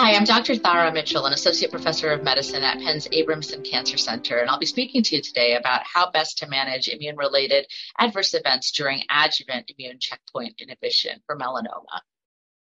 Hi, I'm Dr. Tara Mitchell, an associate professor of medicine at Penn's Abramson Cancer Center, and I'll be speaking to you today about how best to manage immune related adverse events during adjuvant immune checkpoint inhibition for melanoma.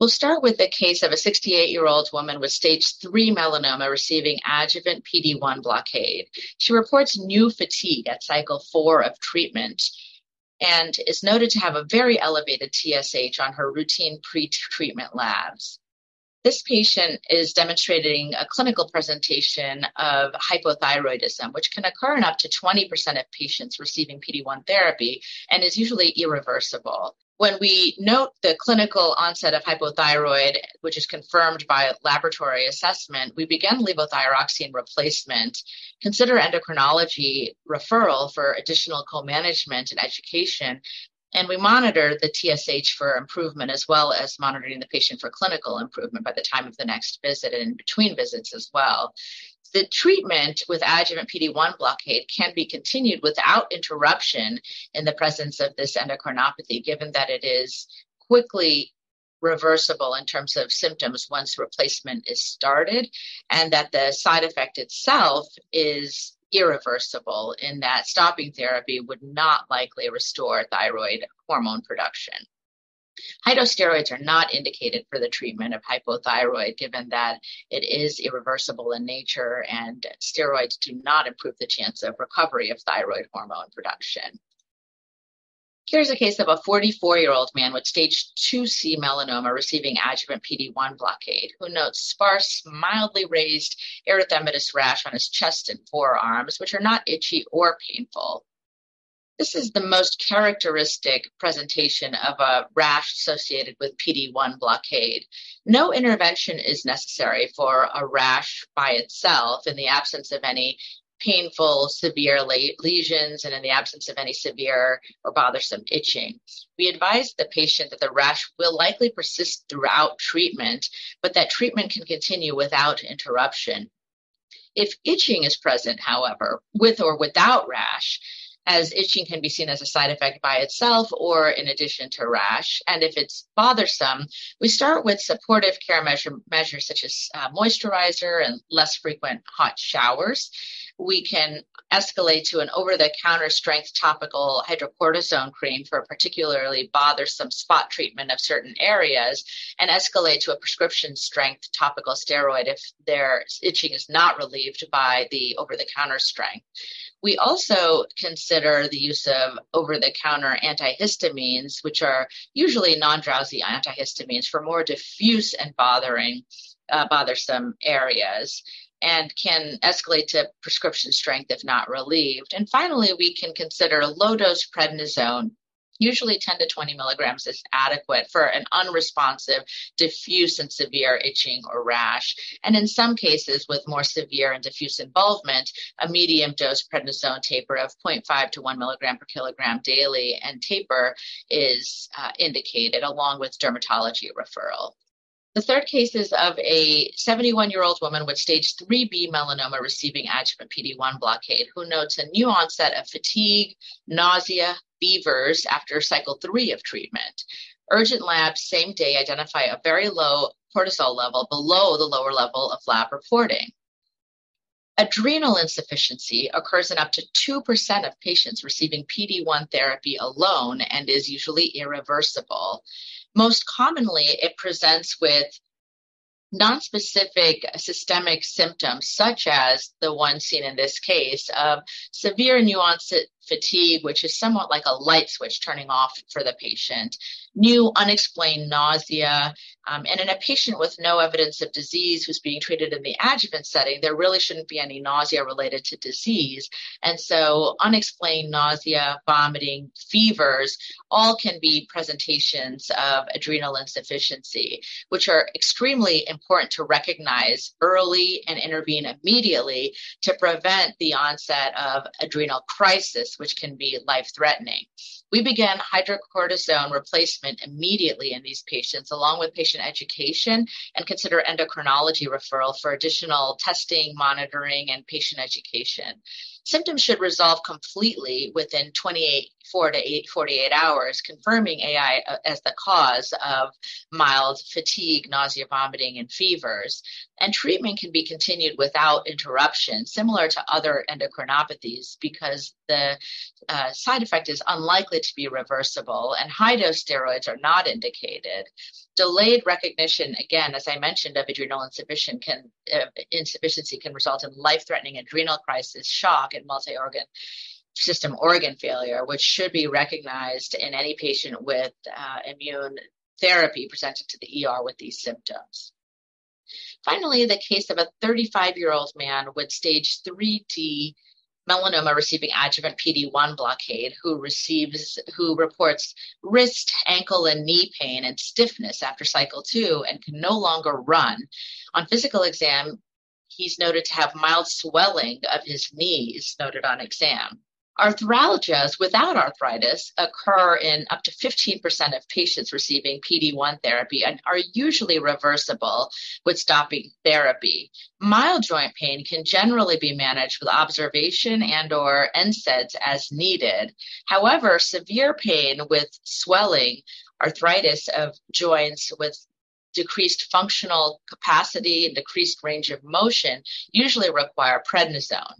We'll start with the case of a 68 year old woman with stage 3 melanoma receiving adjuvant PD 1 blockade. She reports new fatigue at cycle 4 of treatment and is noted to have a very elevated TSH on her routine pre treatment labs. This patient is demonstrating a clinical presentation of hypothyroidism, which can occur in up to 20% of patients receiving PD-1 therapy and is usually irreversible. When we note the clinical onset of hypothyroid, which is confirmed by laboratory assessment, we begin levothyroxine replacement, consider endocrinology referral for additional co-management and education, and we monitor the TSH for improvement as well as monitoring the patient for clinical improvement by the time of the next visit and in between visits as well. The treatment with adjuvant PD1 blockade can be continued without interruption in the presence of this endocrinopathy, given that it is quickly reversible in terms of symptoms once replacement is started, and that the side effect itself is irreversible in that stopping therapy would not likely restore thyroid hormone production. High dose steroids are not indicated for the treatment of hypothyroid, given that it is irreversible in nature and steroids do not improve the chance of recovery of thyroid hormone production. Here's a case of a 44 year old man with stage 2C melanoma receiving adjuvant PD1 blockade who notes sparse, mildly raised erythematous rash on his chest and forearms, which are not itchy or painful. This is the most characteristic presentation of a rash associated with PD1 blockade. No intervention is necessary for a rash by itself in the absence of any painful, severe le- lesions and in the absence of any severe or bothersome itching. We advise the patient that the rash will likely persist throughout treatment, but that treatment can continue without interruption. If itching is present, however, with or without rash, as itching can be seen as a side effect by itself or in addition to rash. And if it's bothersome, we start with supportive care measure, measures such as uh, moisturizer and less frequent hot showers. We can escalate to an over the counter strength topical hydrocortisone cream for a particularly bothersome spot treatment of certain areas and escalate to a prescription strength topical steroid if their itching is not relieved by the over the counter strength. We also consider the use of over the counter antihistamines, which are usually non drowsy antihistamines for more diffuse and bothering, uh, bothersome areas and can escalate to prescription strength if not relieved. And finally, we can consider low dose prednisone Usually 10 to 20 milligrams is adequate for an unresponsive, diffuse and severe itching or rash. And in some cases with more severe and diffuse involvement, a medium dose prednisone taper of 0.5 to 1 milligram per kilogram daily and taper is uh, indicated along with dermatology referral. The third case is of a 71 year old woman with stage 3B melanoma receiving adjuvant PD 1 blockade who notes a new onset of fatigue, nausea, fevers after cycle three of treatment. Urgent labs same day identify a very low cortisol level below the lower level of lab reporting. Adrenal insufficiency occurs in up to 2% of patients receiving PD 1 therapy alone and is usually irreversible. Most commonly, it presents with nonspecific systemic symptoms, such as the one seen in this case of severe nuanced fatigue, which is somewhat like a light switch turning off for the patient, new unexplained nausea. Um, and in a patient with no evidence of disease who's being treated in the adjuvant setting, there really shouldn't be any nausea related to disease. And so, unexplained nausea, vomiting, fevers all can be presentations of adrenal insufficiency, which are extremely important to recognize early and intervene immediately to prevent the onset of adrenal crisis which can be life threatening. We began hydrocortisone replacement immediately in these patients, along with patient education, and consider endocrinology referral for additional testing, monitoring, and patient education. Symptoms should resolve completely within 28, 4 to 8, 48 hours, confirming AI uh, as the cause of mild fatigue, nausea, vomiting, and fevers. And treatment can be continued without interruption, similar to other endocrinopathies, because the uh, side effect is unlikely to be reversible, and high dose steroids are not indicated delayed recognition, again, as I mentioned, of adrenal insufficiency can, uh, insufficiency can result in life-threatening adrenal crisis, shock, and multi-organ system organ failure, which should be recognized in any patient with uh, immune therapy presented to the ER with these symptoms. Finally, the case of a 35 year old man with stage 3D melanoma receiving adjuvant PD-1 blockade who receives who reports wrist, ankle and knee pain and stiffness after cycle 2 and can no longer run. On physical exam, he's noted to have mild swelling of his knees noted on exam. Arthralgias without arthritis occur in up to 15% of patients receiving PD-1 therapy and are usually reversible with stopping therapy. Mild joint pain can generally be managed with observation and or NSAIDs as needed. However, severe pain with swelling, arthritis of joints with decreased functional capacity and decreased range of motion usually require prednisone.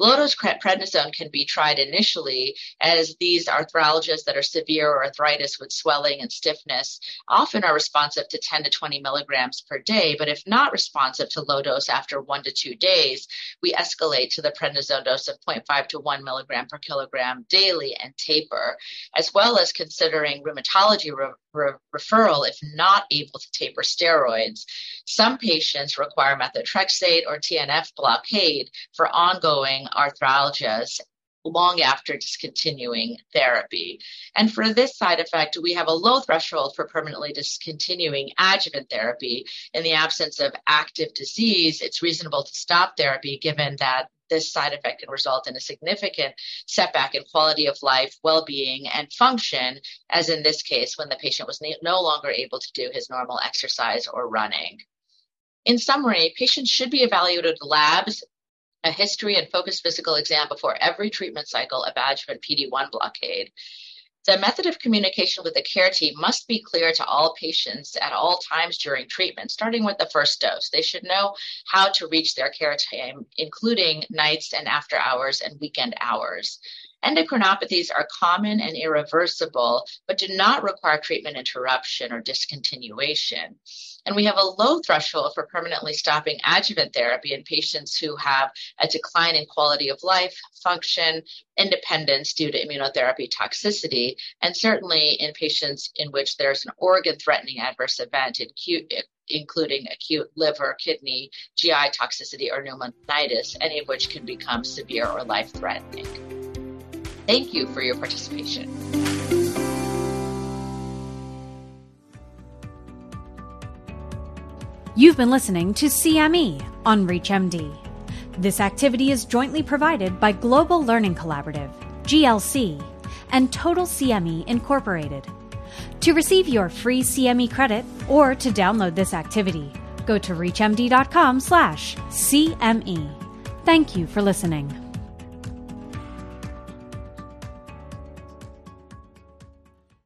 Low-dose prednisone can be tried initially as these arthralgias that are severe or arthritis with swelling and stiffness often are responsive to 10 to 20 milligrams per day, but if not responsive to low dose after one to two days, we escalate to the prednisone dose of 0.5 to 1 milligram per kilogram daily and taper, as well as considering rheumatology re- re- referral if not able to taper steroids. Some patients require methotrexate or TNF blockade for ongoing arthralgias long after discontinuing therapy. And for this side effect, we have a low threshold for permanently discontinuing adjuvant therapy. In the absence of active disease, it's reasonable to stop therapy given that this side effect can result in a significant setback in quality of life, well being, and function, as in this case when the patient was no longer able to do his normal exercise or running. In summary, patients should be evaluated with labs, a history and focused physical exam before every treatment cycle of adjuvant PD-1 blockade. The method of communication with the care team must be clear to all patients at all times during treatment, starting with the first dose. They should know how to reach their care team, including nights and after hours and weekend hours. Endocrinopathies are common and irreversible, but do not require treatment interruption or discontinuation. And we have a low threshold for permanently stopping adjuvant therapy in patients who have a decline in quality of life, function, independence due to immunotherapy toxicity, and certainly in patients in which there's an organ threatening adverse event, including acute liver, kidney, GI toxicity, or pneumonitis, any of which can become severe or life threatening. Thank you for your participation. You've been listening to CME on ReachMD. This activity is jointly provided by Global Learning Collaborative, GLC, and Total CME Incorporated. To receive your free CME credit or to download this activity, go to reachmd.com/cme. Thank you for listening.